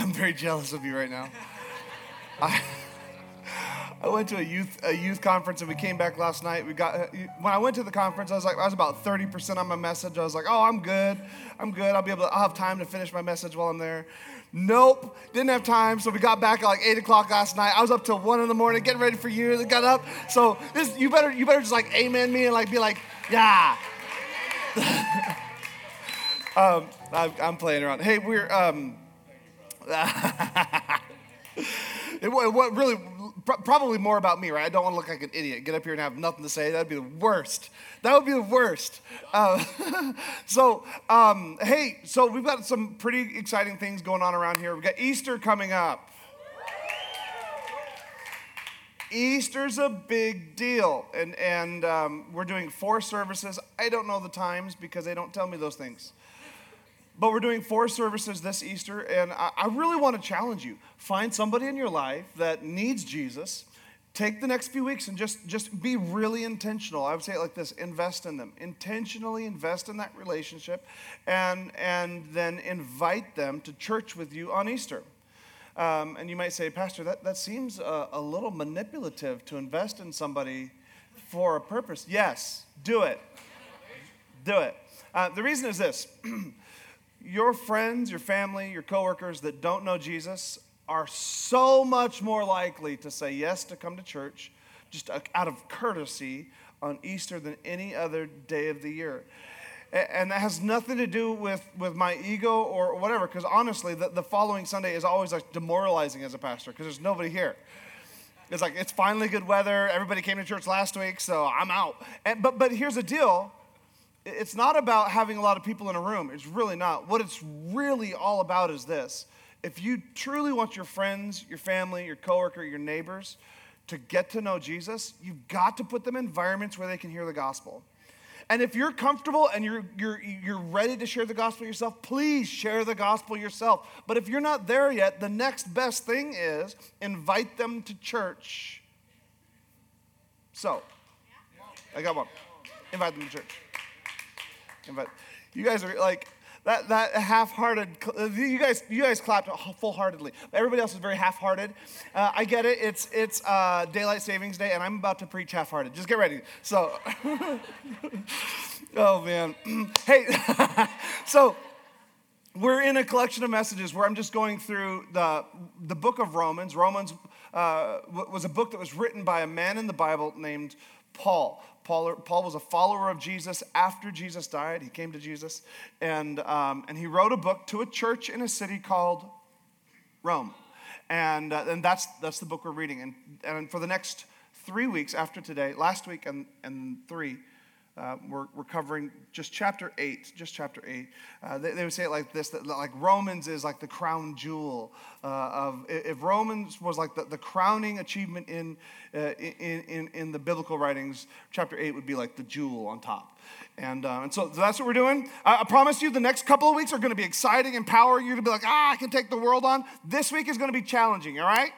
I'm very jealous of you right now. I, I went to a youth a youth conference and we came back last night. We got when I went to the conference, I was like I was about 30% on my message. I was like, "Oh, I'm good. I'm good. I'll be able to I'll have time to finish my message while I'm there." Nope, didn't have time. So we got back at like eight o'clock last night. I was up till one in the morning getting ready for you. Got up. So this you better you better just like amen me and like be like, yeah. um, I, I'm playing around. Hey, we're um, it, what really, probably more about me, right? I don't want to look like an idiot. Get up here and have nothing to say. That'd be the worst. That would be the worst. Uh, so, um, hey, so we've got some pretty exciting things going on around here. We've got Easter coming up. Easter's a big deal, and and um, we're doing four services. I don't know the times because they don't tell me those things. But we're doing four services this Easter, and I, I really want to challenge you. Find somebody in your life that needs Jesus. Take the next few weeks and just, just be really intentional. I would say it like this invest in them. Intentionally invest in that relationship, and, and then invite them to church with you on Easter. Um, and you might say, Pastor, that, that seems a, a little manipulative to invest in somebody for a purpose. Yes, do it. Do it. Uh, the reason is this your friends, your family, your coworkers that don't know Jesus are so much more likely to say yes to come to church just out of courtesy on Easter than any other day of the year. And that has nothing to do with, with my ego or whatever, because honestly, the, the following Sunday is always like demoralizing as a pastor because there's nobody here. It's like, it's finally good weather. Everybody came to church last week, so I'm out. And, but, but here's the deal it's not about having a lot of people in a room. It's really not. What it's really all about is this. If you truly want your friends, your family, your coworker, your neighbors to get to know Jesus, you've got to put them in environments where they can hear the gospel. And if you're comfortable and you're, you're, you're ready to share the gospel yourself, please share the gospel yourself. But if you're not there yet, the next best thing is invite them to church. So, I got one. Invite them to church. Invite. You guys are like that. That half-hearted. You guys. You guys clapped full-heartedly. Everybody else is very half-hearted. Uh, I get it. It's it's uh, daylight savings day, and I'm about to preach half-hearted. Just get ready. So. oh man. hey. so. We're in a collection of messages where I'm just going through the, the book of Romans. Romans uh, was a book that was written by a man in the Bible named Paul. Paul, Paul was a follower of Jesus after Jesus died. He came to Jesus, and, um, and he wrote a book to a church in a city called Rome. And, uh, and that's, that's the book we're reading. And, and for the next three weeks after today, last week and, and three, uh, we're, we're covering just chapter 8, just chapter 8. Uh, they, they would say it like this, that like Romans is like the crown jewel uh, of, if Romans was like the, the crowning achievement in, uh, in, in, in the biblical writings, chapter 8 would be like the jewel on top. And, uh, and so that's what we're doing. I, I promise you the next couple of weeks are going to be exciting, empower you to be like, ah, I can take the world on. This week is going to be challenging, all right?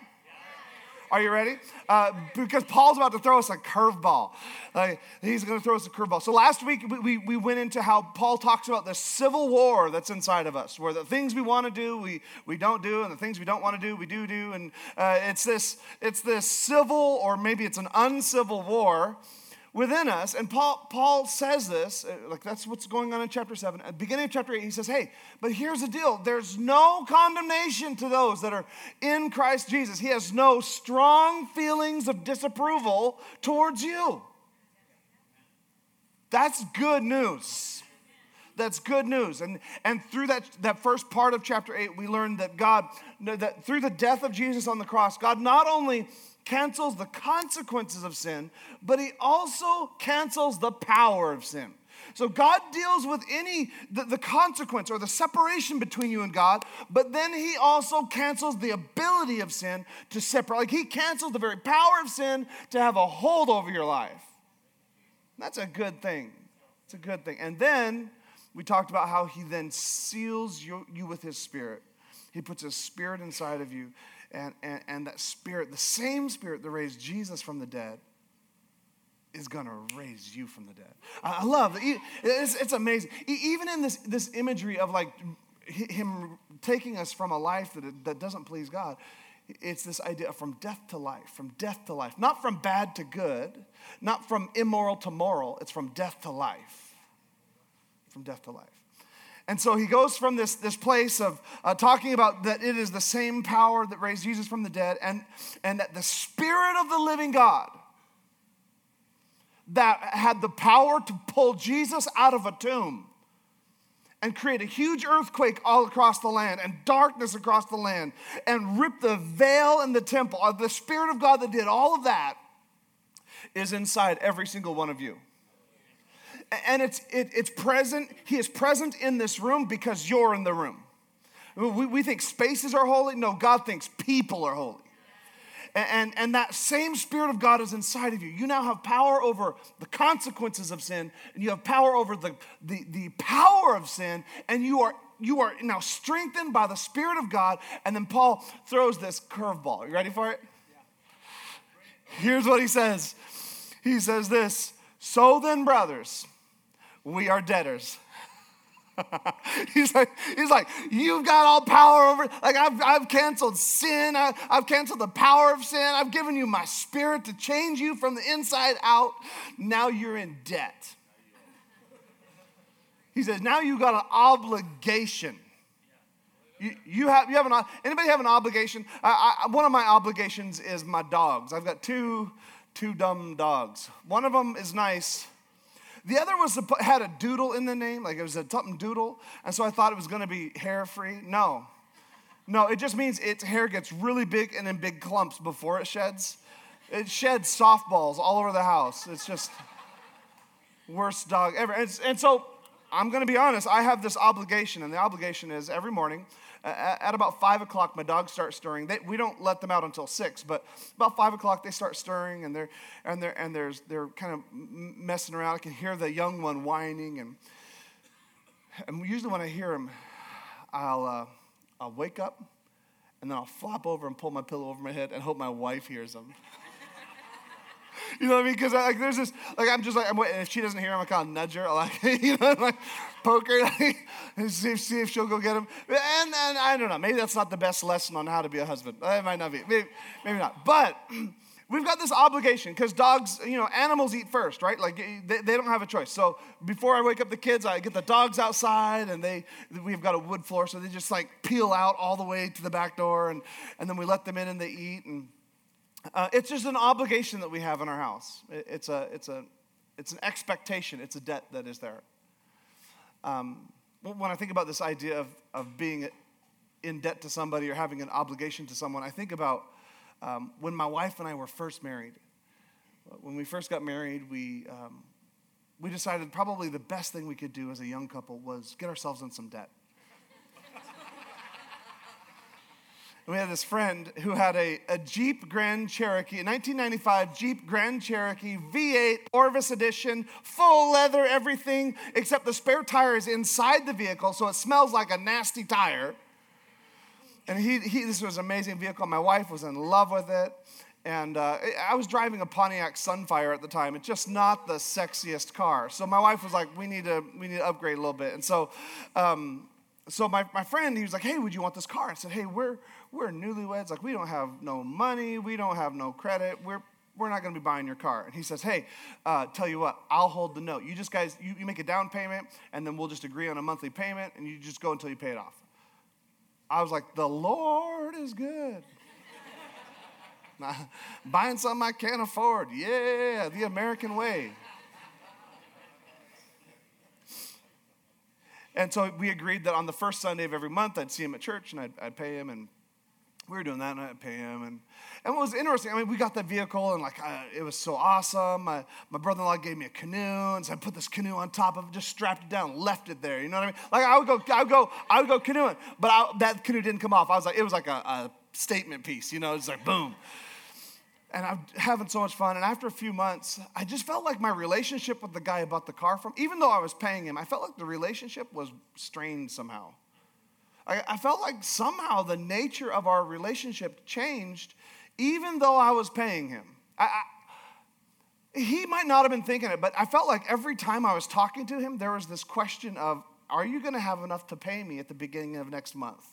Are you ready? Uh, because Paul's about to throw us a curveball. Uh, he's going to throw us a curveball. So last week we, we, we went into how Paul talks about the civil war that's inside of us, where the things we want to do we, we don't do, and the things we don't want to do we do do, and uh, it's this it's this civil or maybe it's an uncivil war within us. And Paul, Paul says this, uh, like that's what's going on in chapter 7. At the beginning of chapter 8, he says, Hey, but here's the deal there's no condemnation to those that are in Christ Jesus. He has no strong feelings of disapproval towards you. That's good news. That's good news. And, and through that, that first part of chapter 8, we learned that God, that through the death of Jesus on the cross, God not only cancels the consequences of sin, but he also cancels the power of sin. So God deals with any the, the, consequence or the separation between you and God, but then he also cancels the ability of sin to separate. Like he cancels the very power of sin to have a hold over your life. That's a good thing. It's a good thing. And then we talked about how he then seals you, you with his spirit. He puts his spirit inside of you and, and, and that spirit, the same spirit that raised Jesus from the dead, is going to raise you from the dead. I love it. It's, it's amazing. Even in this, this imagery of like him taking us from a life that, that doesn't please God, it's this idea from death to life, from death to life. Not from bad to good, not from immoral to moral, it's from death to life. From death to life. And so he goes from this, this place of uh, talking about that it is the same power that raised Jesus from the dead, and, and that the Spirit of the living God that had the power to pull Jesus out of a tomb and create a huge earthquake all across the land and darkness across the land and rip the veil in the temple. Uh, the Spirit of God that did all of that is inside every single one of you and it's, it, it's present. He is present in this room because you're in the room. We, we think spaces are holy. No, God thinks people are holy. And, and, that same Spirit of God is inside of you. You now have power over the consequences of sin, and you have power over the, the, the power of sin, and you are you are now strengthened by the Spirit of God. And then Paul throws this curveball. You ready for it? Here's what he says. He says this So then, brothers, we are debtors. he's like, he's like, you've got all power over. Like I've, I've canceled sin. I, I've canceled the power of sin. I've given you my spirit to change you from the inside out. Now you're in debt. He says, now you've got an obligation. You, you have you have an anybody have an obligation? I, I, one of my obligations is my dogs. I've got two two dumb dogs. One of them is nice the other was had a doodle in the name, like it was a something doodle, and so I thought it was going to be hair free. No, no, it just means its hair gets really big and in big clumps before it sheds. It sheds softballs all over the house. It's just worst dog ever. And, and so I'm going to be honest. I have this obligation, and the obligation is every morning at about five o'clock, my dogs start stirring. They, we don't let them out until six, but about five o'clock they start stirring, and they're and they're and they're kind of messing around. I can hear the young one whining, and and usually when I hear him, I'll uh, I'll wake up, and then I'll flop over and pull my pillow over my head and hope my wife hears him. You know what I mean? Because like there's this, like I'm just like I'm waiting. If she doesn't hear him, kind of nudge her, like you know, like poke her, like, and see if, see if she'll go get him. And, and I don't know. Maybe that's not the best lesson on how to be a husband. It might not be. Maybe, maybe not. But we've got this obligation because dogs, you know, animals eat first, right? Like they, they don't have a choice. So before I wake up the kids, I get the dogs outside and they, we've got a wood floor, so they just like peel out all the way to the back door and, and then we let them in and they eat. And uh, it's just an obligation that we have in our house. It, it's, a, it's, a, it's an expectation, it's a debt that is there. Um, when I think about this idea of, of being in debt to somebody or having an obligation to someone, I think about um, when my wife and I were first married. When we first got married, we, um, we decided probably the best thing we could do as a young couple was get ourselves in some debt. We had this friend who had a, a Jeep Grand Cherokee, a 1995 Jeep Grand Cherokee V8 Orvis edition, full leather, everything, except the spare tire is inside the vehicle, so it smells like a nasty tire. And he, he this was an amazing vehicle. My wife was in love with it. And uh, I was driving a Pontiac Sunfire at the time. It's just not the sexiest car. So my wife was like, "We need to, we need to upgrade a little bit." And so, um, so my, my friend, he was like, "Hey, would you want this car?" I said, "Hey, we're we're newlyweds. Like, we don't have no money. We don't have no credit. We're, we're not going to be buying your car. And he says, hey, uh, tell you what, I'll hold the note. You just guys, you, you make a down payment, and then we'll just agree on a monthly payment, and you just go until you pay it off. I was like, the Lord is good. Buying something I can't afford. Yeah, the American way. And so we agreed that on the first Sunday of every month, I'd see him at church and I'd, I'd pay him. And we were doing that pay him. And, and what was interesting, I mean, we got the vehicle and like uh, it was so awesome. My, my brother in law gave me a canoe. And so I put this canoe on top of it, just strapped it down, left it there. You know what I mean? Like I would go, I would go, I would go canoeing. But I, that canoe didn't come off. I was like, it was like a, a statement piece, you know, it's like boom and I'm having so much fun. And after a few months, I just felt like my relationship with the guy I bought the car from, even though I was paying him, I felt like the relationship was strained somehow. I, I felt like somehow the nature of our relationship changed, even though I was paying him. I, I, he might not have been thinking it, but I felt like every time I was talking to him, there was this question of, Are you going to have enough to pay me at the beginning of next month?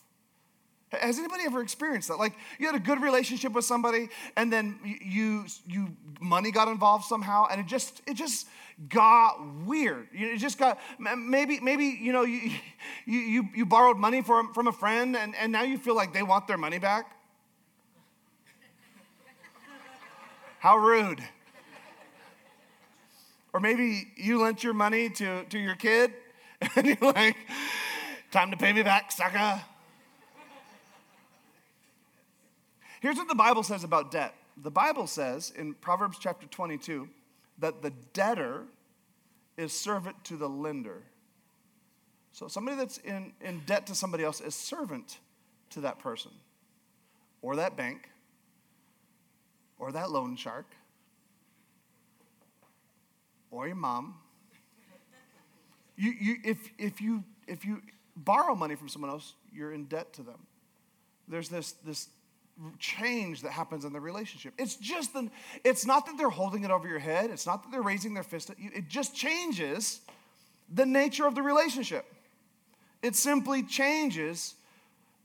Has anybody ever experienced that? Like you had a good relationship with somebody, and then you you money got involved somehow, and it just it just got weird. It just got maybe maybe you know you you you, borrowed money from from a friend, and, and now you feel like they want their money back. How rude. Or maybe you lent your money to, to your kid, and you're like, time to pay me back, sucker. Here's what the Bible says about debt the Bible says in Proverbs chapter 22 that the debtor is servant to the lender. So somebody that's in, in debt to somebody else is servant to that person or that bank or that loan shark or your mom. You, you, if, if, you, if you borrow money from someone else, you're in debt to them. There's this, this change that happens in the relationship. It's just the, it's not that they're holding it over your head. It's not that they're raising their fist at you. It just changes the nature of the relationship. It simply changes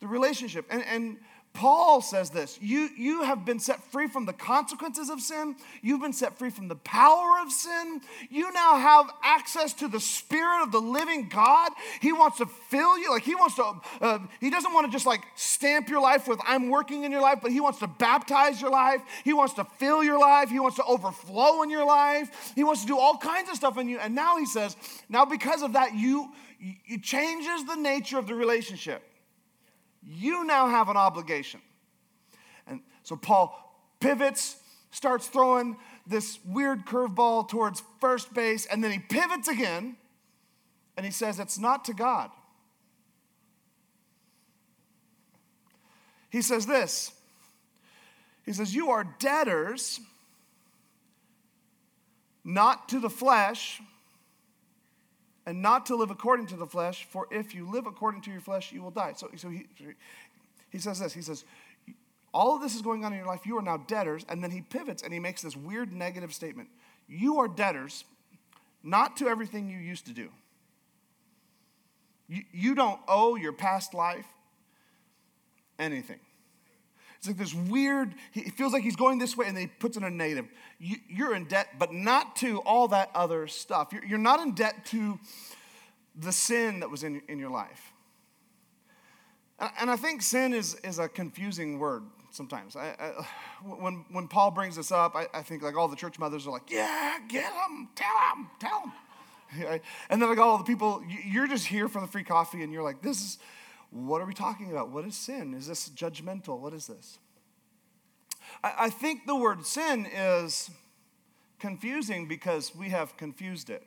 the relationship. And, and Paul says this you, you have been set free from the consequences of sin. You've been set free from the power of sin. You now have access to the Spirit of the living God. He wants to fill you. Like, He wants to, uh, He doesn't want to just like stamp your life with, I'm working in your life, but He wants to baptize your life. He wants to fill your life. He wants to overflow in your life. He wants to do all kinds of stuff in you. And now He says, now because of that, you, it changes the nature of the relationship. You now have an obligation. And so Paul pivots, starts throwing this weird curveball towards first base, and then he pivots again and he says, It's not to God. He says this He says, You are debtors, not to the flesh and not to live according to the flesh, for if you live according to your flesh, you will die. So, so he, he says this He says, All of this is going on in your life. You are now debtors. And then he pivots and he makes this weird negative statement You are debtors, not to everything you used to do. You, you don't owe your past life anything. It's like this weird, he feels like he's going this way and then he puts in a negative. You, are in debt, but not to all that other stuff. You're, not in debt to the sin that was in, in your life. And, I think sin is, is a confusing word sometimes. When, when Paul brings this up, I, I, think like all the church mothers are like, yeah, get them, tell them, tell them. And then like all the people, you're just here for the free coffee and you're like, this is, what are we talking about? What is sin? Is this judgmental? What is this? I, I think the word sin is confusing because we have confused it.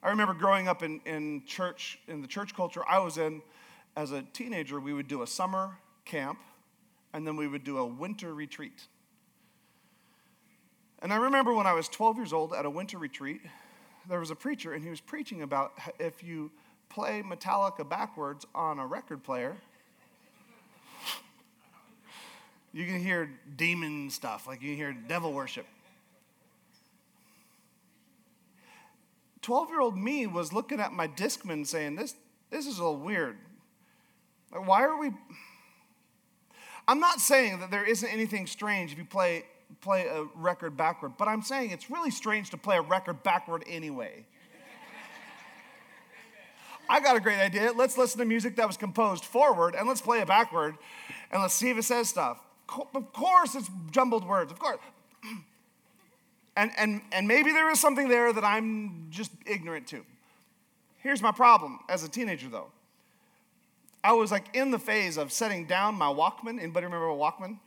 I remember growing up in, in church, in the church culture I was in as a teenager, we would do a summer camp and then we would do a winter retreat. And I remember when I was 12 years old at a winter retreat, there was a preacher and he was preaching about if you play Metallica backwards on a record player, you can hear demon stuff, like you hear devil worship. 12 year old me was looking at my Discman saying, This, this is a little weird. Like, why are we. I'm not saying that there isn't anything strange if you play, play a record backward, but I'm saying it's really strange to play a record backward anyway. I got a great idea. Let's listen to music that was composed forward and let's play it backward and let's see if it says stuff. Of course, it's jumbled words, of course. And, and, and maybe there is something there that I'm just ignorant to. Here's my problem as a teenager, though. I was like in the phase of setting down my Walkman. Anybody remember a Walkman?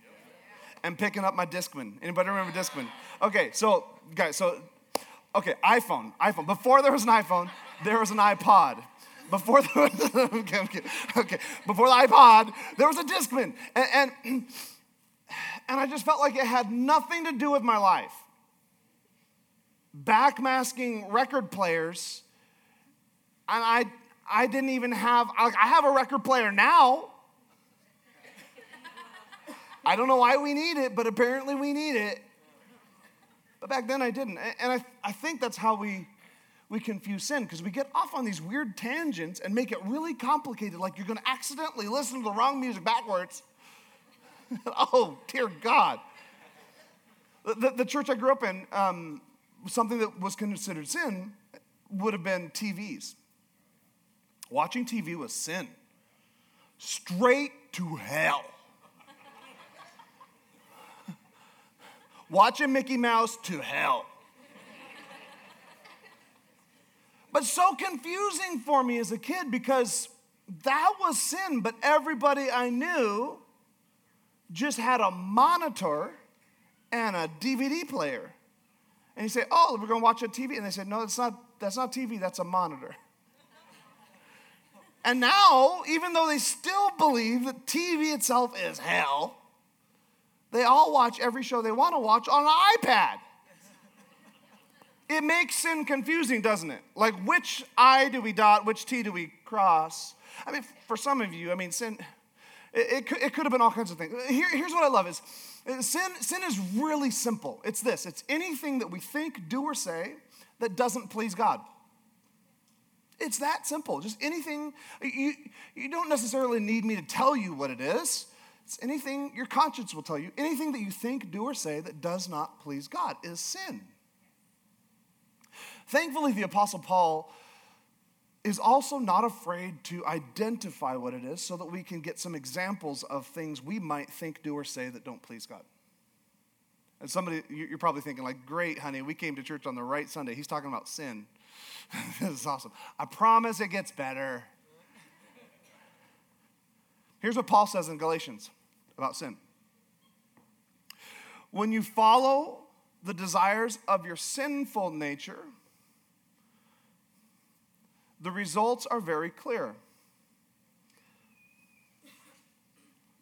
And picking up my Discman. Anybody remember Discman? Okay, so guys, so okay, iPhone, iPhone. Before there was an iPhone, there was an iPod. Before was, okay, okay, okay. Before the iPod, there was a Discman, and, and and I just felt like it had nothing to do with my life. Backmasking record players, and I I didn't even have, I have a record player now. I don't know why we need it, but apparently we need it. But back then I didn't. And I, I think that's how we, we confuse sin, because we get off on these weird tangents and make it really complicated, like you're going to accidentally listen to the wrong music backwards. oh, dear God. The, the, church I grew up in, um, something that was considered sin would have been TVs. Watching TV was sin. Straight to hell. Watching Mickey Mouse to hell. But so confusing for me as a kid because that was sin, but everybody I knew just had a monitor and a DVD player. And you say, Oh, we're gonna watch a TV. And they said, No, that's not, that's not TV, that's a monitor. And now, even though they still believe that TV itself is hell, they all watch every show they want to watch on an iPad. It makes sin confusing, doesn't it? Like, which I do we dot, which T do we cross? I mean, for some of you, I mean, sin, it, it, could, it could have been all kinds of things. Here, here's what I love is uh, sin, sin is really simple. It's this it's anything that we think, do, or say that doesn't please God. It's that simple. Just anything, you, you don't necessarily need me to tell you what it is. It's anything your conscience will tell you. Anything that you think, do, or say that does not please God is sin. Thankfully, the Apostle Paul is also not afraid to identify what it is so that we can get some examples of things we might think, do, or say that don't please God. And somebody, you're probably thinking, like, great, honey, we came to church on the right Sunday. He's talking about sin. this is awesome. I promise it gets better. Here's what Paul says in Galatians about sin. When you follow the desires of your sinful nature, the results are very clear.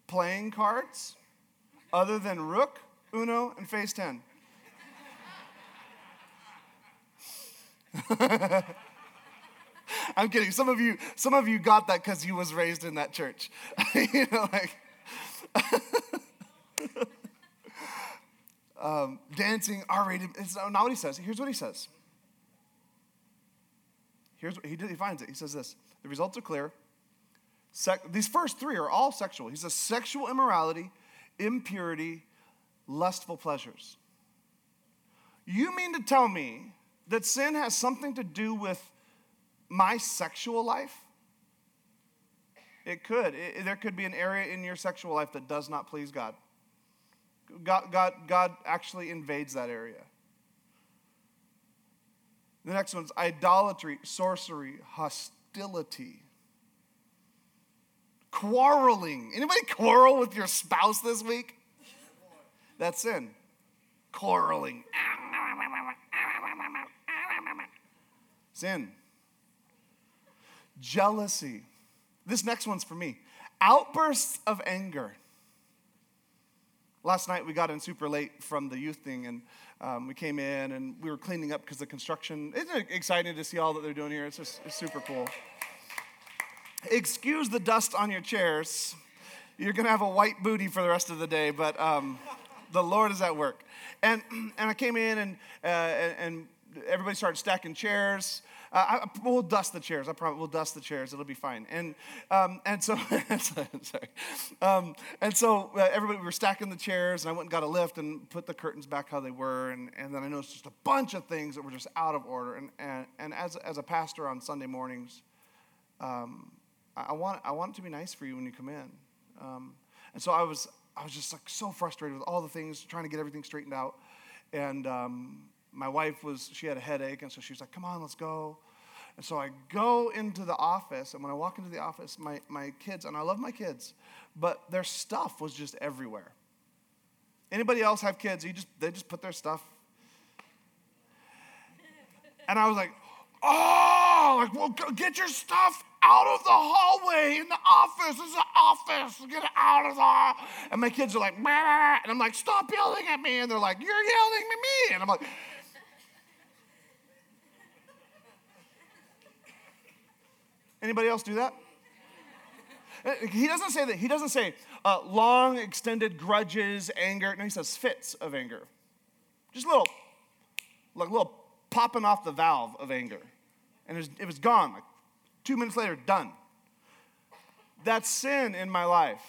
Playing cards, other than Rook, Uno, and Phase 10. I'm kidding. Some of you, some of you got that because you was raised in that church. you know, like um, dancing, R-rated. It's not what he says. Here's what he says. Here's what he, he finds it. He says this: the results are clear. Sec- these first three are all sexual. He says sexual immorality, impurity, lustful pleasures. You mean to tell me that sin has something to do with my sexual life? It could. It, there could be an area in your sexual life that does not please God. God, God, God actually invades that area. The next one's idolatry, sorcery, hostility, quarreling. Anybody quarrel with your spouse this week? That's sin. Quarreling. Sin. Jealousy. This next one's for me. Outbursts of anger. Last night we got in super late from the youth thing and um, we came in and we were cleaning up because the construction, it's exciting to see all that they're doing here. It's just it's super cool. Excuse the dust on your chairs. You're going to have a white booty for the rest of the day, but um, the Lord is at work. And, and I came in and, uh, and everybody started stacking chairs. Uh, I, we'll dust the chairs. I. We'll dust the chairs. It'll be fine. And um, and so sorry. Um, and so uh, everybody we were stacking the chairs, and I went and got a lift and put the curtains back how they were. And, and then I noticed just a bunch of things that were just out of order. And and, and as as a pastor on Sunday mornings, um, I, I want I want it to be nice for you when you come in. Um, and so I was I was just like so frustrated with all the things, trying to get everything straightened out. And um, my wife was, she had a headache, and so she was like, come on, let's go. And so I go into the office, and when I walk into the office, my, my kids, and I love my kids, but their stuff was just everywhere. Anybody else have kids? You just they just put their stuff. And I was like, oh, like, well, get your stuff out of the hallway in the office. This is an office. Get it out of the. And my kids are like, bah, and I'm like, stop yelling at me. And they're like, you're yelling at me. And I'm like, Anybody else do that? Uh, he doesn't say that. He doesn't say uh, long, extended grudges, anger. No, he says fits of anger. Just a little, like a little popping off the valve of anger. And it was, it was gone. Like two minutes later, done. That's sin in my life.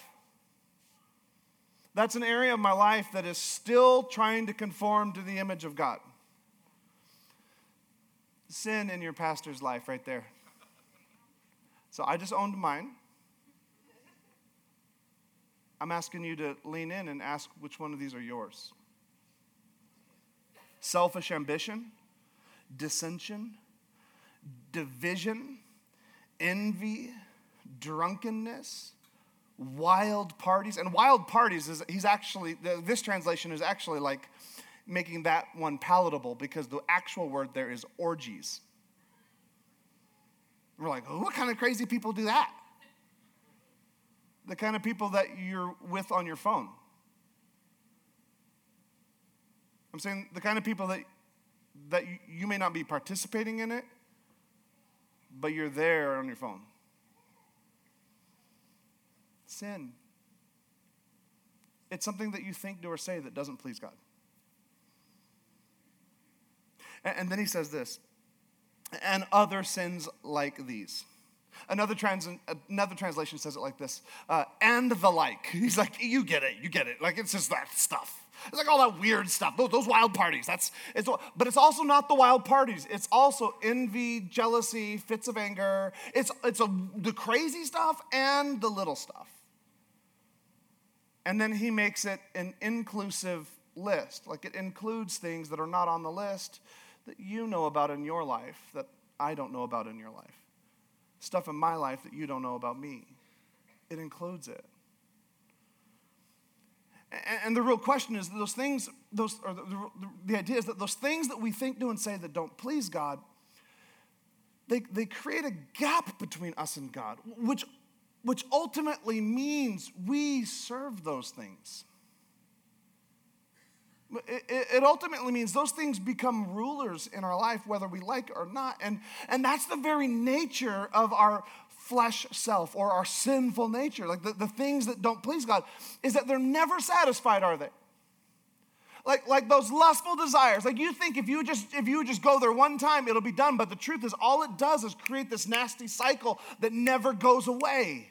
That's an area of my life that is still trying to conform to the image of God. Sin in your pastor's life, right there. So I just owned mine. I'm asking you to lean in and ask which one of these are yours selfish ambition, dissension, division, envy, drunkenness, wild parties. And wild parties is, he's actually, this translation is actually like making that one palatable because the actual word there is orgies. We're like, what kind of crazy people do that? The kind of people that you're with on your phone. I'm saying the kind of people that, that you may not be participating in it, but you're there on your phone. Sin. It's something that you think, do, or say that doesn't please God. And, then he says this and other sins like these. Another, trans- another translation says it like this uh, and the like. He's like, you get it, you get it. Like, it's just that stuff. It's like all that weird stuff, those, those wild parties. That's, it's, but it's also not the wild parties. It's also envy, jealousy, fits of anger. It's, it's a, the crazy stuff and the little stuff. And then he makes it an inclusive list. Like it includes things that are not on the list that you know about in your life that I don't know about in your life. Stuff in my life that you don't know about me. It includes it. And the real question is those things, those, or the, the, the idea is that those things that we think, do, and say that don't please God, they, they create a gap between us and God, which, which ultimately means we serve those things. It, ultimately means those things become rulers in our life, whether we like it or not. And, and that's the very nature of our flesh self or our sinful nature. Like the, the things that don't please God, is that they're never satisfied, are they? Like, like those lustful desires. Like you think if you just if you just go there one time, it'll be done. But the truth is, all it does is create this nasty cycle that never goes away.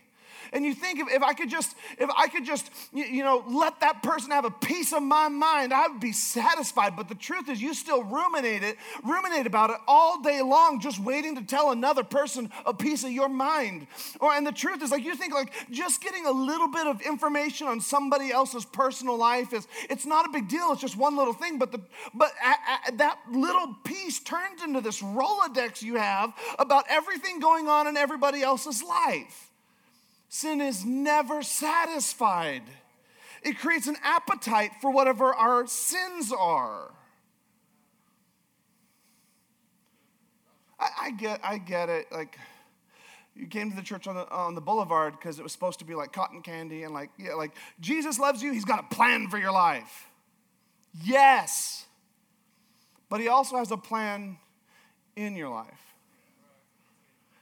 And you think if, I could just, if I could just, you, you know, let that person have a piece of my mind, I would be satisfied. But the truth is, you still ruminate it, ruminate about it all day long, just waiting to tell another person a piece of your mind. Or and the truth is, like you think, like just getting a little bit of information on somebody else's personal life is, it's not a big deal. It's just one little thing. But the, but a, a, that little piece turns into this Rolodex you have about everything going on in everybody else's life. Sin is never satisfied. It creates an appetite for whatever our sins are. I, I get, I get it. Like, you came to the church on the, on the boulevard because it was supposed to be like cotton candy and like, yeah, like Jesus loves you. He's got a plan for your life. Yes. But he also has a plan in your life.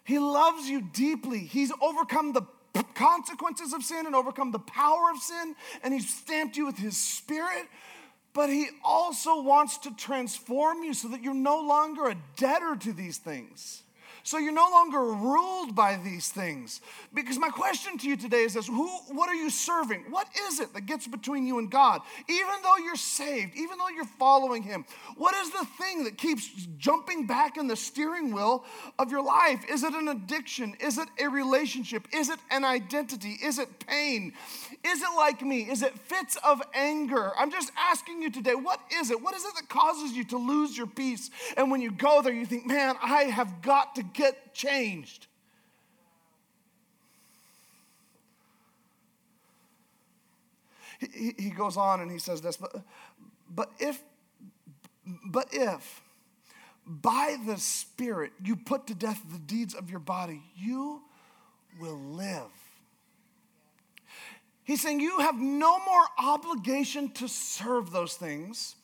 He loves you deeply. He's overcome the consequences of sin and overcome the power of sin, and He's stamped you with His Spirit. but He also wants to transform you so that you're no longer a debtor to these things. So you're no longer ruled by these things. Because my question to you today is this who, what are you serving? What is it that gets between you and God? Even though you're saved, even though you're following Him, what is the thing that keeps jumping back in the steering wheel of your life? Is it an addiction? Is it a relationship? Is it an identity? Is it pain? Is it like me? Is it fits of anger? I'm just asking you today, what is it? What is it that causes you to lose your peace? And when you go there, you think, man, I have got to get changed. He, he goes on and he says this, but, but if, but if by the Spirit you put to death the deeds of your body, you will live. He's saying you have no more obligation to serve those things,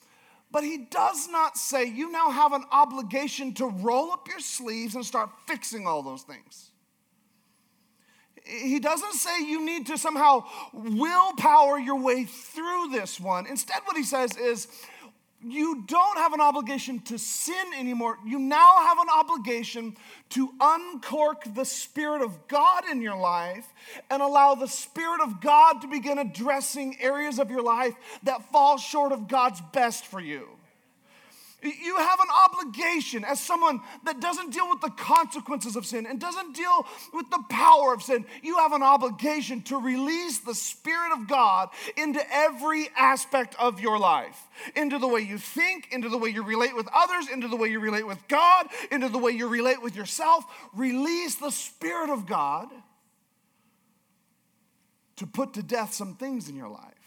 but he does not say you now have an obligation to roll up your sleeves and start fixing all those things. He doesn't say you need to somehow willpower your way through this one. Instead, what he says is, you don't have an obligation to sin anymore. You now have an obligation to uncork the Spirit of God in your life and allow the Spirit of God to begin addressing areas of your life that fall short of God's best for you. You have an obligation as someone that doesn't deal with the consequences of sin and doesn't deal with the power of sin. You have an obligation to release the Spirit of God into every aspect of your life into the way you think, into the way you relate with others, into the way you relate with God, into the way you relate with yourself. Release the Spirit of God to put to death some things in your life.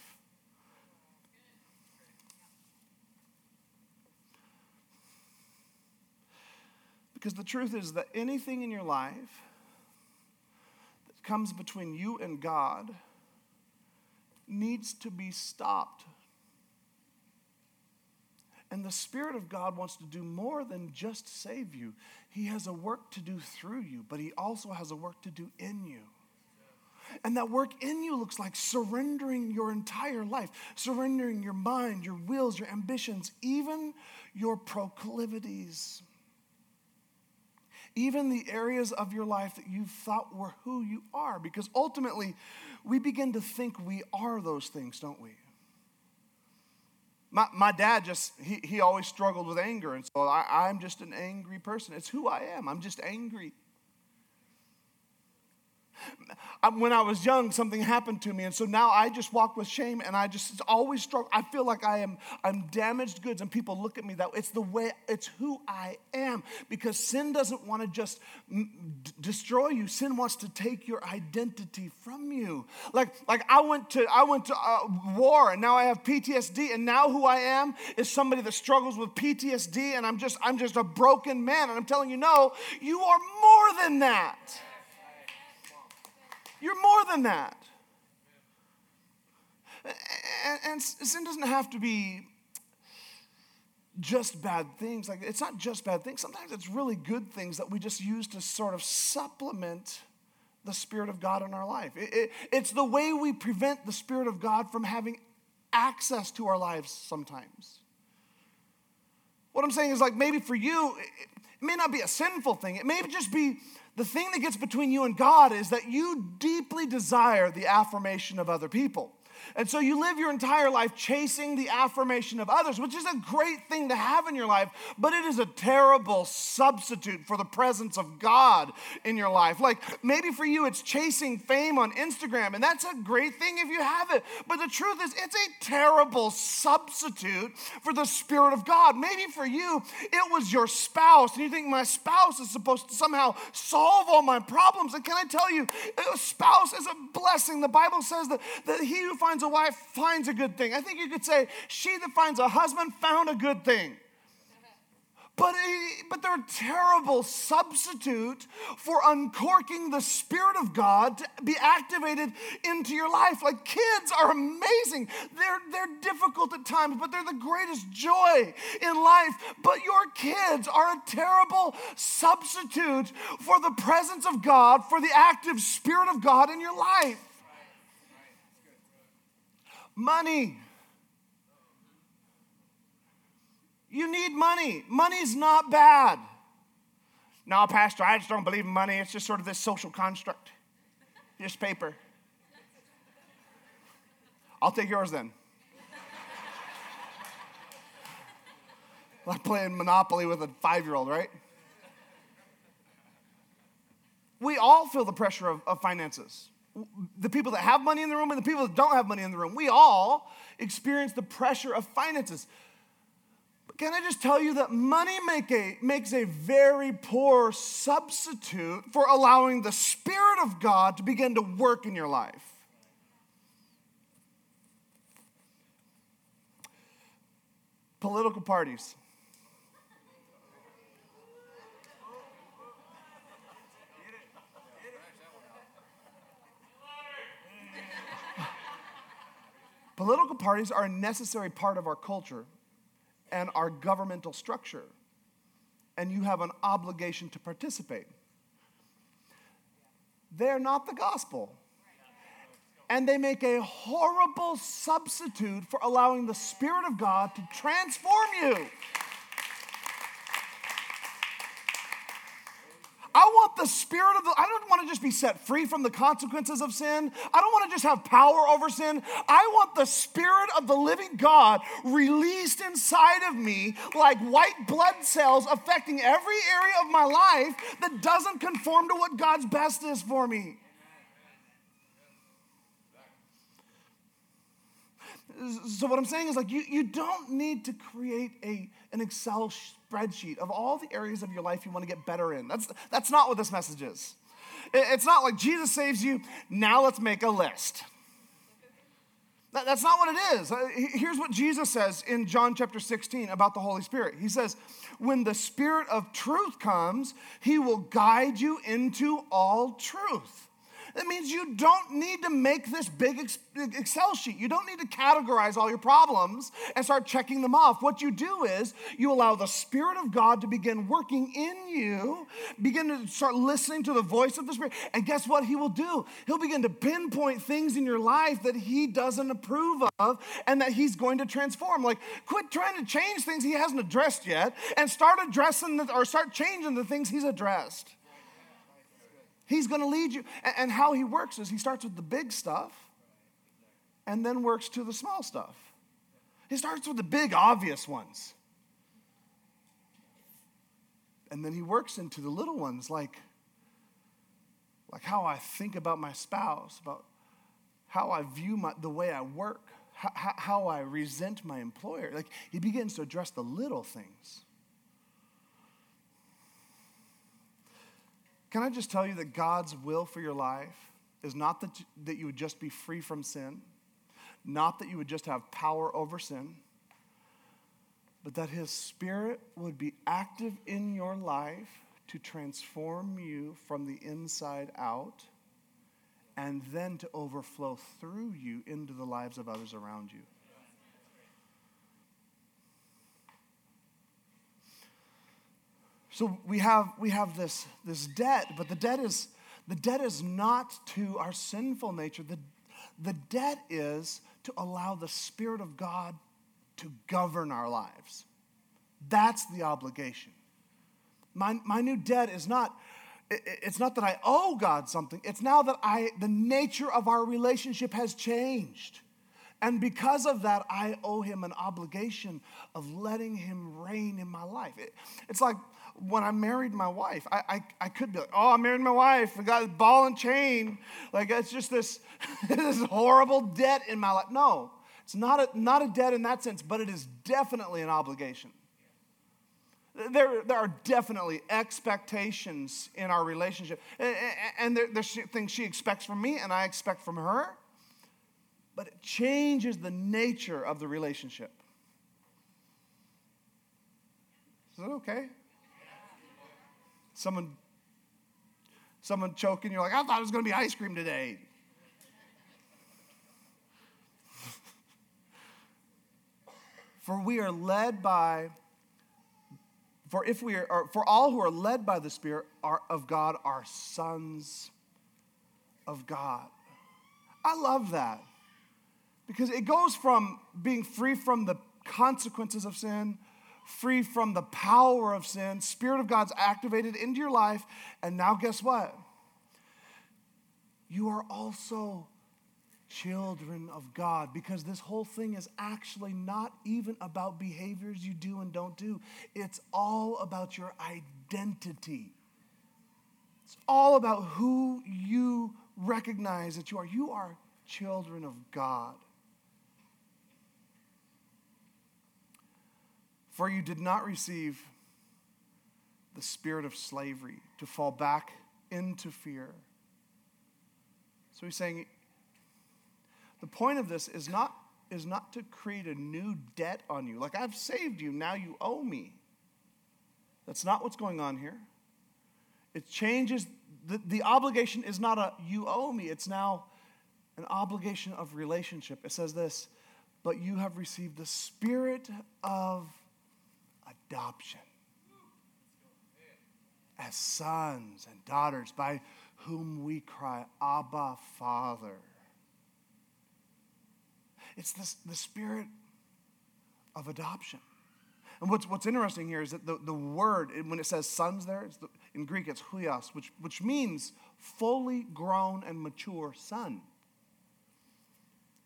Because the truth is that anything in your life that comes between you and God needs to be stopped. And the Spirit of God wants to do more than just save you. He has a work to do through you, but He also has a work to do in you. And that work in you looks like surrendering your entire life, surrendering your mind, your wills, your ambitions, even your proclivities even the areas of your life that you thought were who you are, because ultimately we begin to think we are those things, don't we? My, my dad just, he, he always struggled with anger, and so I, I'm just an angry person. It's who I am. I'm just angry when I was young, something happened to me, and so now I just walk with shame, and I just always struggle. I feel like I am I'm damaged goods, and people look at me that it's the way it's who I am because sin doesn't want to just destroy you. Sin wants to take your identity from you. Like like I went to I went to uh, war, and now I have PTSD, and now who I am is somebody that struggles with PTSD, and I'm just I'm just a broken man, and I'm telling you, no, you are more than that. You're more than that. And, and, sin doesn't have to be just bad things. Like it's not just bad things. Sometimes it's really good things that we just use to sort of supplement the Spirit of God in our life. It, it, it's the way we prevent the Spirit of God from having access to our lives sometimes. What I'm saying is like maybe for you, it, it may not be a sinful thing. It may just be the thing that gets between you and God is that you deeply desire the affirmation of other people. And so you live your entire life chasing the affirmation of others, which is a great thing to have in your life, but it is a terrible substitute for the presence of God in your life. Like maybe for you, it's chasing fame on Instagram, and that's a great thing if you have it. But the truth is, it's a terrible substitute for the Spirit of God. Maybe for you, it was your spouse, and you think my spouse is supposed to somehow solve all my problems. And can I tell you, a spouse is a blessing. The Bible says that, that he who finds finds a wife finds a good thing. I think you could say, she that finds a husband found a good thing. But, but they're a terrible substitute for uncorking the Spirit of God to be activated into your life. Like kids are amazing. They're, they're difficult at times, but they're the greatest joy in life. But your kids are a terrible substitute for the presence of God, for the active Spirit of God in your life money. You need money. Money's not bad. No, Pastor, I just don't believe in money. It's just sort of this social construct, just paper. I'll take yours then. like playing Monopoly with a five year old, right? We all feel the pressure of, of, finances. The people that have money in the room and the people that don't have money in the room, we all experience the pressure of finances. But can I just tell you that money make a, makes a very poor substitute for allowing the Spirit of God to begin to work in your life? Political parties. Political parties are a necessary part of our culture and our governmental structure, and you have an obligation to participate. They're not the gospel. And they make a horrible substitute for allowing the Spirit of God to transform you. I want the spirit of the, I don't want to just be set free from the consequences of sin. I don't want to just have power over sin. I want the spirit of the living God released inside of me like white blood cells affecting every area of my life that doesn't conform to what God's best is for me. So, what I'm saying is, like, you, you don't need to create a, an Excel spreadsheet of all the areas of your life you want to get better in. That's, that's not what this message is. It's not like Jesus saves you, now let's make a list. That's not what it is. Uh, here's what Jesus says in John chapter 16 about the Holy Spirit. He says, When the Spirit of truth comes, he will guide you into all truth. That means you don't need to make this big Excel sheet. You don't need to categorize all your problems and start checking them off. What you do is you allow the Spirit of God to begin working in you, begin to start listening to the voice of the Spirit. And guess what He will do? He'll begin to pinpoint things in your life that He doesn't approve of and that He's going to transform. Like, quit trying to change things He hasn't addressed yet and start addressing the, or start changing the things He's addressed. He's going to lead you. And how he works is he starts with the big stuff and then works to the small stuff. He starts with the big, obvious ones. And then he works into the little ones, like, like how I think about my spouse, about how I view my, the way I work, how, how I resent my employer. Like, he begins to address the little things. Can I just tell you that God's will for your life is not that you, that you would just be free from sin, not that you would just have power over sin, but that His Spirit would be active in your life to transform you from the inside out and then to overflow through you into the lives of others around you. So we have, we have this, this debt, but the debt is the debt is not to our sinful nature. The, the debt is to allow the Spirit of God to govern our lives. That's the obligation. My, my new debt is not, it's not that I owe God something. It's now that I, the nature of our relationship has changed. And because of that, I owe him an obligation of letting him reign in my life. It, it's like when I married my wife, I, I, I, could be like, oh, I married my wife. I got ball and chain. Like, it's just this, this horrible debt in my life. No, it's not a, not a debt in that sense, but it is definitely an obligation. There, there are definitely expectations in our relationship. And there, there's things she expects from me and I expect from her. But it changes the nature of the relationship. Is that okay? Someone, someone choking, you're like, I thought it was going to be ice cream today. for we are led by, for if we are, for all who are led by the Spirit are, of God are sons of God. I love that because it goes from being free from the consequences of sin free from the power of sin. Spirit of God's activated into your life. And now, guess what? You are also children of God because this whole thing is actually not even about behaviors you do and don't do. It's all about your identity. It's all about who you recognize that you are. You are children of God. For you did not receive the spirit of slavery to fall back into fear. So he's saying the point of this is not, is not to create a new debt on you. Like, I've saved you, now you owe me. That's not what's going on here. It changes, the, the obligation is not a you owe me, it's now an obligation of relationship. It says this, but you have received the spirit of adoption as sons and daughters by whom we cry, Abba, Father. It's this, the spirit of adoption. And what's, what's interesting here is that the, the word, when it says sons there, the, in Greek it's huios, which, which means fully grown and mature son.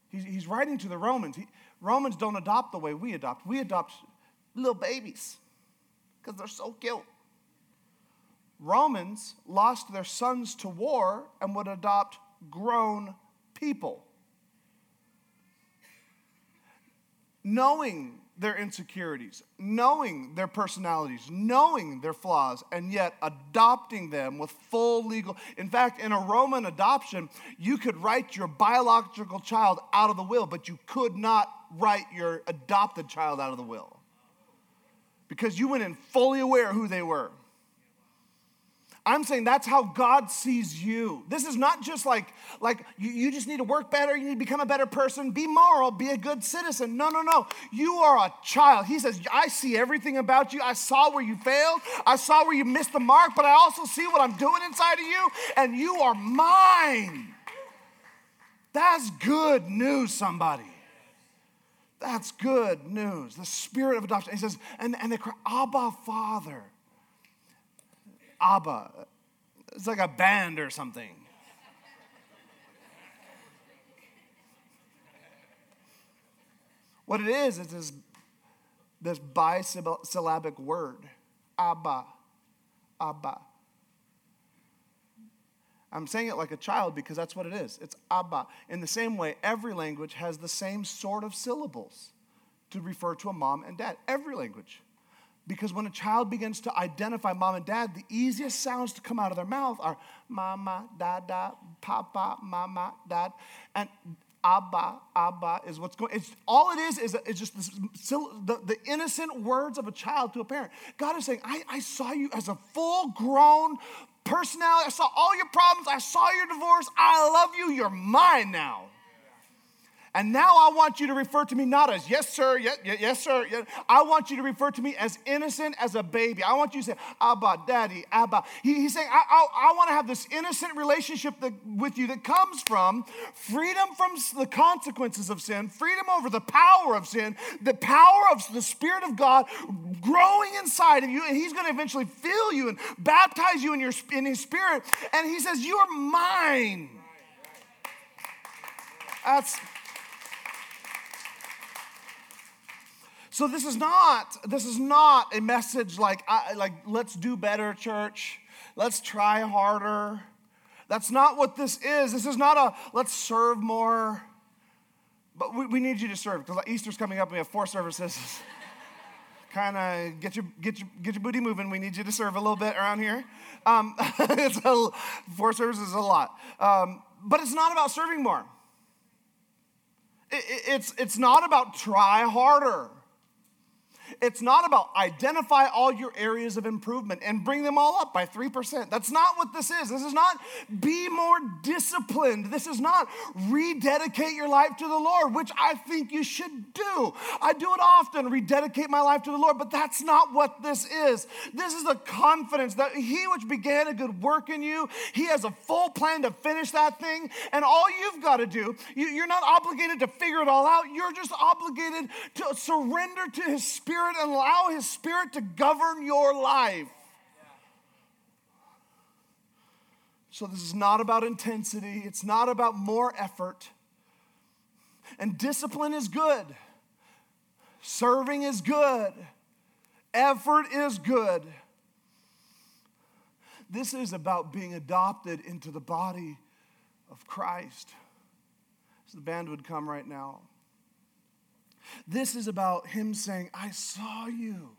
He's, he's writing to the Romans. He, Romans don't adopt the way we adopt. We adopt little babies because they're so cute. Romans lost their sons to war and would adopt grown people. knowing their insecurities, knowing their personalities, knowing their flaws, and yet adopting them with full legal. In fact, in a Roman adoption, you could write your biological child out of the will, but you could not write your adopted child out of the will because you went in fully aware who they were. I'm saying that's how God sees you. This is not just like, like you, you just need to work better, you need to become a better person, be moral, be a good citizen. No, no, no. You are a child. He says, I see everything about you. I saw where you failed, I saw where you missed the mark, but I also see what I'm doing inside of you, and you are mine. That's good news, somebody. That's good news. The spirit of adoption. He says, and, and they cry, Abba, Father. Abba. It's like a band or something. What it is, is this, this bisyllabic word, Abba, Abba. I'm saying it like a child because that's what it is. It's Abba. In the same way, every language has the same sort of syllables to refer to a mom and dad. Every language. Because when a child begins to identify mom and dad, the easiest sounds to come out of their mouth are mama, dada, papa, mama, dad. And Abba, Abba is what's going. It's all it is is, just this, the, the innocent words of a child to a parent. God is saying, I, I saw you as a full-grown personality. I saw all your problems. I saw your divorce. I love you. You're mine now. And now I want you to refer to me not as yes, sir, yes, yes sir. Yes. I want you to refer to me as innocent as a baby. I want you to say, Abba, Daddy, Abba. He, he's saying, I, I, I want to have this innocent relationship that, with you that comes from freedom from the consequences of sin, freedom over the power of sin, the power of the Spirit of God growing inside of you. And He's going to eventually fill you and baptize you in, your, in His Spirit. And He says, You are mine. That's So this is not this is not a message like like let's do better church. Let's try harder. That's not what this is. This is not a let's serve more. But we, we need you to serve because Easter's coming up and we have four services. kind of get your get your get your booty moving. We need you to serve a little bit around here. Um, it's a, four services is a lot, um, but it's not about serving more. It, it, it's it's not about try harder. It's not about identify all your areas of improvement and bring them all up by 3%. That's not what this is. This is not be more disciplined. This is not rededicate your life to the Lord, which I think you should do. I do it often, rededicate my life to the Lord, but that's not what this is. This is the confidence that He which began a good work in you, He has a full plan to finish that thing. And all you've got to do, you're not obligated to figure it all out. You're just obligated to surrender to His Spirit Spirit and allow His Spirit to govern your life. So, this is not about intensity, it's not about more effort. And discipline is good, serving is good, effort is good. This is about being adopted into the body of Christ. So the band would come right now. This is about Him saying, I saw you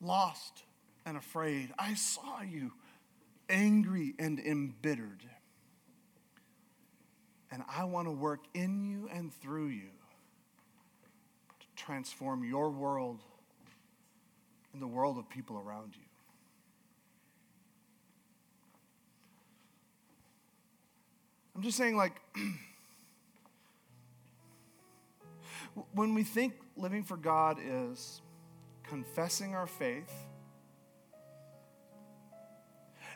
lost and afraid. I saw you angry and embittered. And I want to work in you and through you to transform your world and the world of people around you. I'm just saying, like, when we think living for God is confessing our faith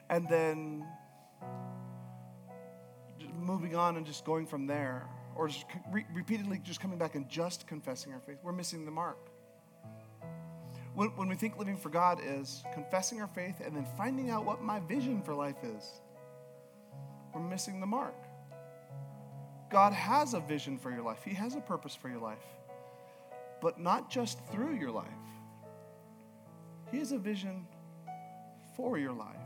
and then moving on and just going from there, or just re- repeatedly just coming back and just confessing our faith, we're missing the mark. When, when we think living for God is confessing our faith and then finding out what my vision for life is, we're missing the mark. God has a vision for your life, He has a purpose for your life, but not just through your life. He has a vision for your life.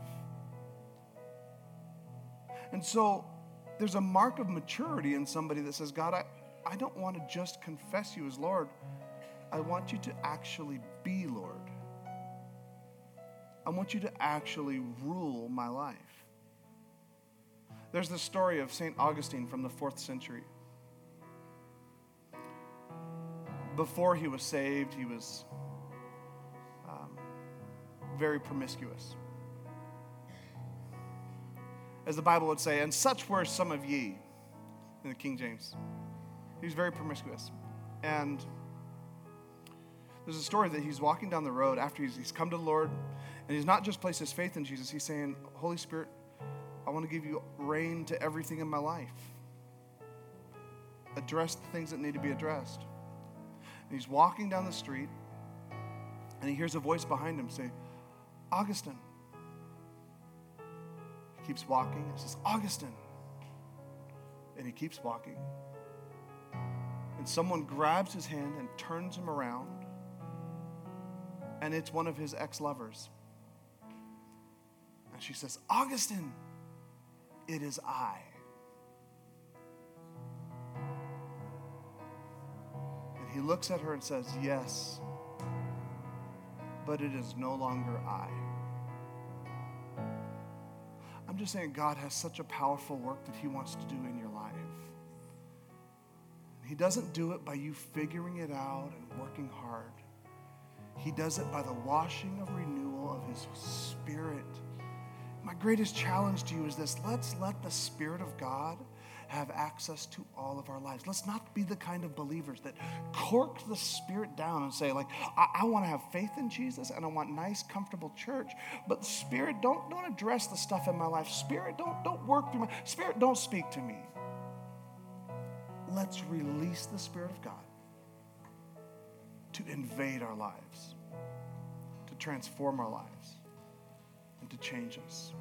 And so there's a mark of maturity in somebody that says, God, I, I don't want to just confess you as Lord. I want you to actually be Lord. I want you to actually rule my life. There's the story of St. Augustine from the fourth century. Before he was saved, he was um, very promiscuous as the Bible would say, and such were some of ye in the King James. He was very promiscuous. And there's a story that he's walking down the road after he's, he's come to the Lord, and he's not just placed his faith in Jesus, he's saying, Holy Spirit, I want to give you reign to everything in my life. Address the things that need to be addressed. And he's walking down the street, and he hears a voice behind him say, Augustine, He keeps walking. It says, Augustine. And he keeps walking. And someone grabs his hand and turns him around. And it's one of his ex lovers. And she says, Augustine, it is I. And he looks at her and says, Yes, but it is no longer I. I'm just saying, God has such a powerful work that He wants to do in your life. He doesn't do it by you figuring it out and working hard. He does it by the washing of renewal of His Spirit. My greatest challenge to you is this let's let the Spirit of God have access to all of our lives. Let's not be the kind of believers that cork the spirit down and say, like, I, I want to have faith in Jesus and I want nice, comfortable church. But Spirit, don't, don't address the stuff in my life. Spirit, don't, don't work through my Spirit, don't speak to me. Let's release the Spirit of God to invade our lives, to transform our lives, and to change us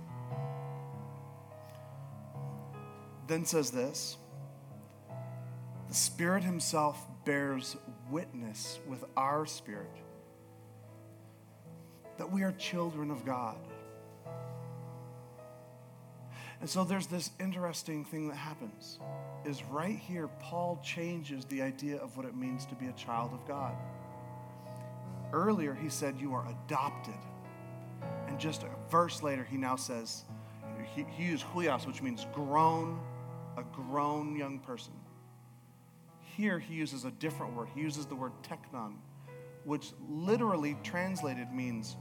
then says this The Spirit Himself bears witness with our spirit that we are children of God. And so there's this interesting thing that happens is right here Paul changes the idea of what it means to be a child of God. Earlier he said you are adopted. And just a verse later he now says he, he used huios which means grown a grown young person. Here he uses a different word. He uses the word teknon, which literally translated means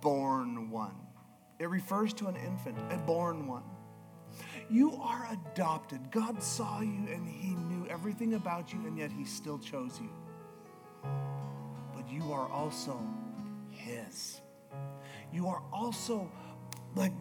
born one. It refers to an infant, a born one. You are adopted. God saw you and he knew everything about you, and yet he still chose you. But you are also his. You are also like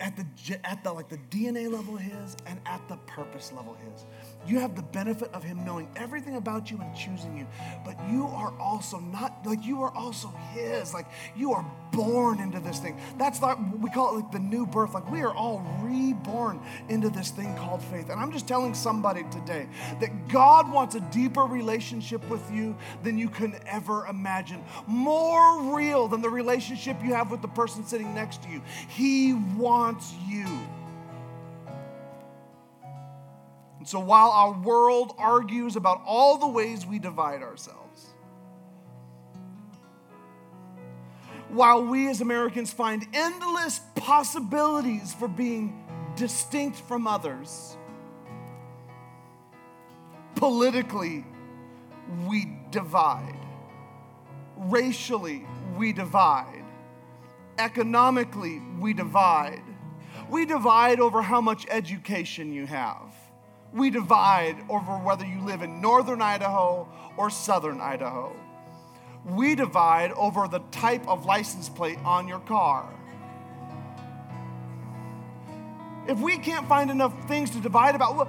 at the at the like the DNA level his and at the purpose level his. You have the benefit of him knowing everything about you and choosing you, but you are also not like you are also his. Like you are born into this thing. That's like we call it like the new birth. Like we are all reborn into this thing called faith. And I'm just telling somebody today that God wants a deeper relationship with you than you can ever imagine. More real than the relationship you have with the person sitting next to you. He wants you. And so while our world argues about all the ways we divide ourselves, while we as Americans find endless possibilities for being distinct from others, politically, we divide. Racially, we divide. Economically, we divide. We divide over how much education you have we divide over whether you live in northern Idaho or southern Idaho. We divide over the type of license plate on your car. If we can't find enough things to divide about,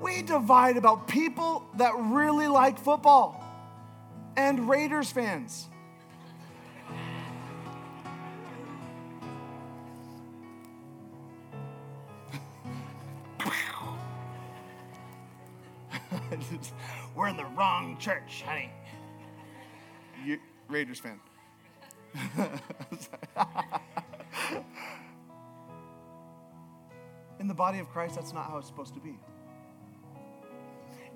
we divide about people that really like football and Raiders fans. We're in the wrong church, honey. You, Raiders fan. in the body of Christ, that's not how it's supposed to be.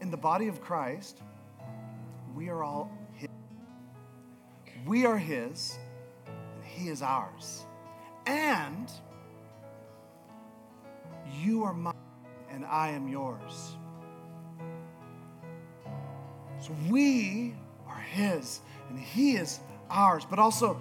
In the body of Christ, we are all His. We are His, and He is ours. And you are mine, and I am yours. So we are His and He is ours, but also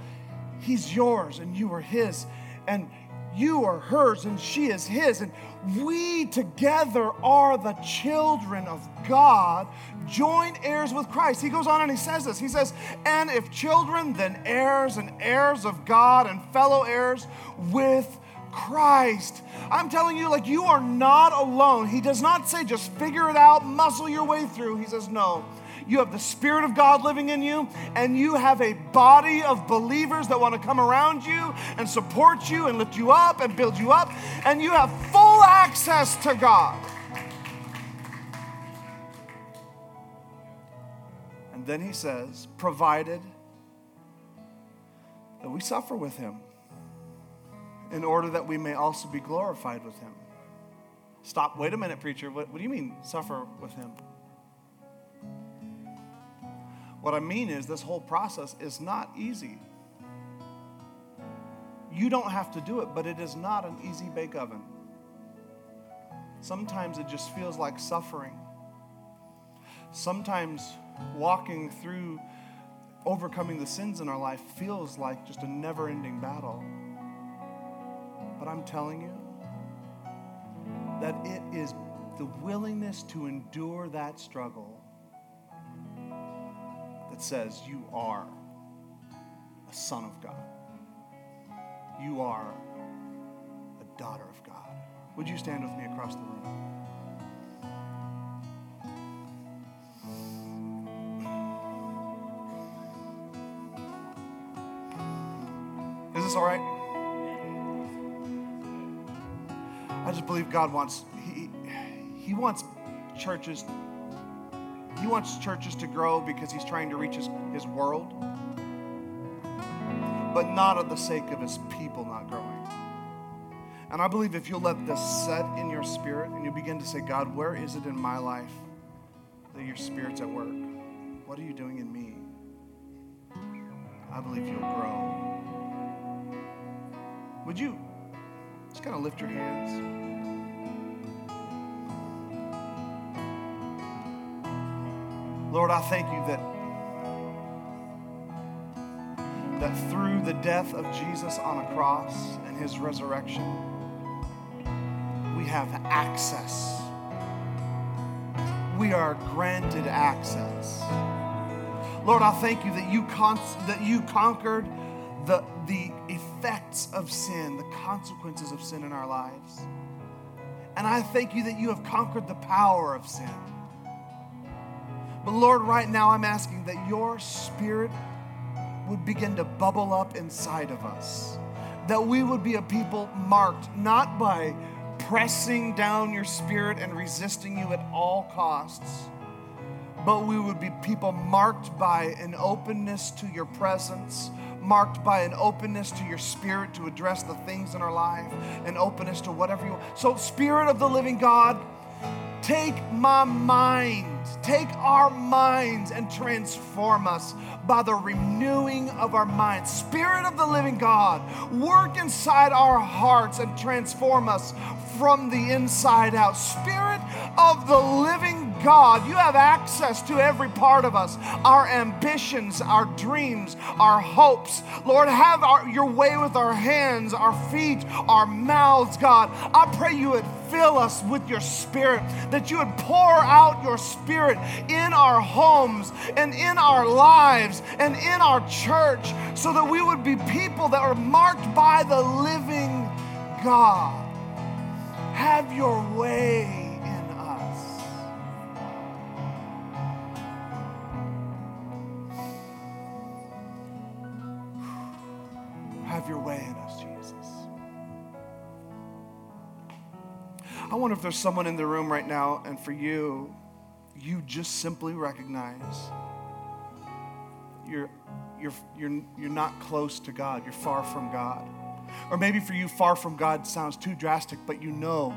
He's yours and you are His, and you are hers and she is His. And we together are the children of God, joint heirs with Christ. He goes on and he says this He says, And if children, then heirs and heirs of God and fellow heirs with Christ. I'm telling you, like, you are not alone. He does not say just figure it out, muscle your way through. He says, no, you have the Spirit of God living in you, and you have a body of believers that want to come around you and support you and lift you up and build you up, and you have full access to God. And then he says, provided that we suffer with him in order that we may also be glorified with him. Stop, wait a minute, preacher. What, what do you mean, suffer with him? What I mean is, this whole process is not easy. You don't have to do it, but it is not an easy bake oven. Sometimes it just feels like suffering. Sometimes walking through overcoming the sins in our life feels like just a never ending battle. But I'm telling you that it is the willingness to endure that struggle that says you are a son of God. You are a daughter of God. Would you stand with me across the room? Is this all right? I just believe God wants he, he wants churches he wants churches to grow because he's trying to reach his, his world, but not at the sake of his people not growing. And I believe if you'll let this set in your spirit and you begin to say, God, where is it in my life that your spirit's at work? What are you doing in me? I believe you'll grow. Would you just kind of lift your hands? Lord, I thank you that, that through the death of Jesus on a cross and his resurrection, we have access. We are granted access. Lord, I thank you that you, con- that you conquered the, the effects of sin, the consequences of sin in our lives. And I thank you that you have conquered the power of sin. But Lord, right now I'm asking that your spirit would begin to bubble up inside of us. That we would be a people marked not by pressing down your spirit and resisting you at all costs, but we would be people marked by an openness to your presence, marked by an openness to your spirit to address the things in our life, an openness to whatever you want. So, Spirit of the living God, take my mind, take our minds and transform us by the renewing of our minds. Spirit of the living God, work inside our hearts and transform us from the inside out. Spirit of the living God, you have access to every part of us our ambitions, our dreams, our hopes. Lord, have our, your way with our hands, our feet, our mouths, God. I pray you would fill us with your spirit, that you would pour out your spirit in our homes and in our lives and in our church so that we would be people that are marked by the living God. Have your way your way in us, Jesus. I wonder if there's someone in the room right now, and for you, you just simply recognize you're, you're, you're, you're not close to God, you're far from God. Or maybe for you, far from God sounds too drastic, but you know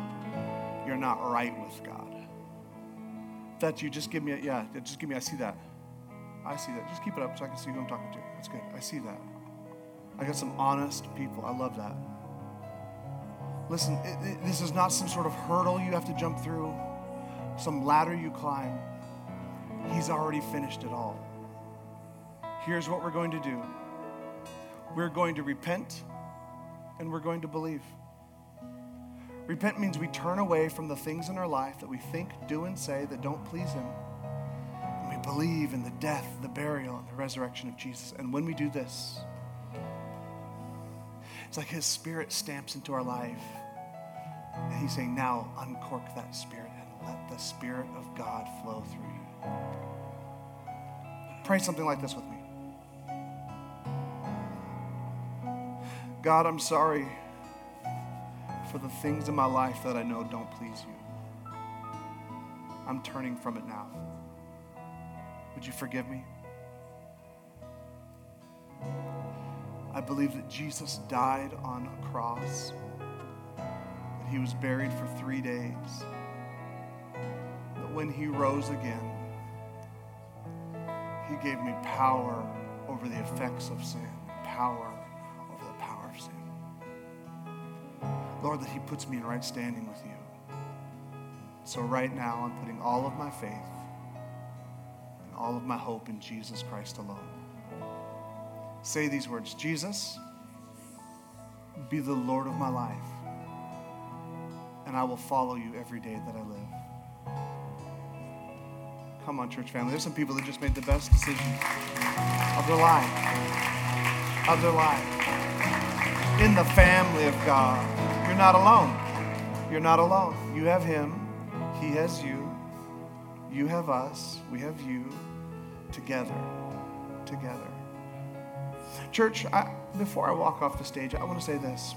you're not right with God. That you just give me a, yeah, just give me, I see that. I see that. Just keep it up so I can see who I'm talking to. That's good. I see that. I got some honest people. I love that. Listen, it, it, this is not some sort of hurdle you have to jump through, some ladder you climb. He's already finished it all. Here's what we're going to do we're going to repent and we're going to believe. Repent means we turn away from the things in our life that we think, do, and say that don't please Him. And we believe in the death, the burial, and the resurrection of Jesus. And when we do this, it's like His Spirit stamps into our life. And He's saying, now uncork that Spirit and let the Spirit of God flow through you. Pray something like this with me. God, I'm sorry for the things in my life that I know don't please you. I'm turning from it now. Would you forgive me? I believe that Jesus died on a cross, that he was buried for three days, that when he rose again, he gave me power over the effects of sin, power over the power of sin. Lord, that He puts me in right standing with you. So right now, I'm putting all of my faith and all of my hope in Jesus Christ alone. Say these words Jesus, be the Lord of my life, and I will follow you every day that I live. Come on, church family. There's some people that just made the best decision of their life. Of their life. In the family of God. You're not alone. You're not alone. You have Him, He has you, you have us, we have you together. Together. Church, I, before I walk off the stage, I want to say this.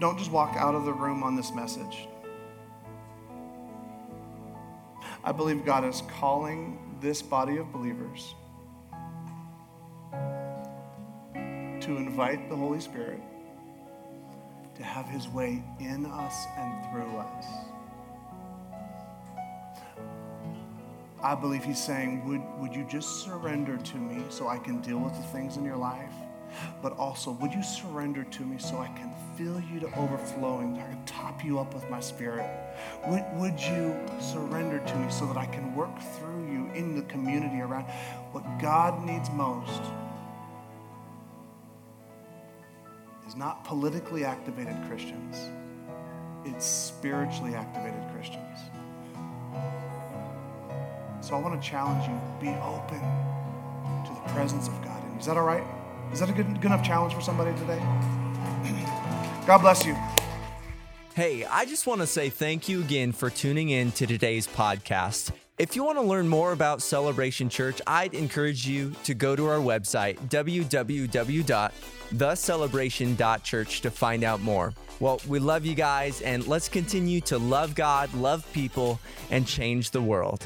Don't just walk out of the room on this message. I believe God is calling this body of believers to invite the Holy Spirit to have his way in us and through us. I believe he's saying, would, would you just surrender to me so I can deal with the things in your life? But also, would you surrender to me so I can fill you to overflowing, I can top you up with my spirit? Would, would you surrender to me so that I can work through you in the community around what God needs most? is not politically activated Christians, it's spiritually activated Christians. So I want to challenge you be open to the presence of God in Is that all right? Is that a good, good enough challenge for somebody today? God bless you. Hey, I just want to say thank you again for tuning in to today's podcast. If you want to learn more about Celebration Church, I'd encourage you to go to our website, www.thecelebration.church, to find out more. Well, we love you guys, and let's continue to love God, love people, and change the world.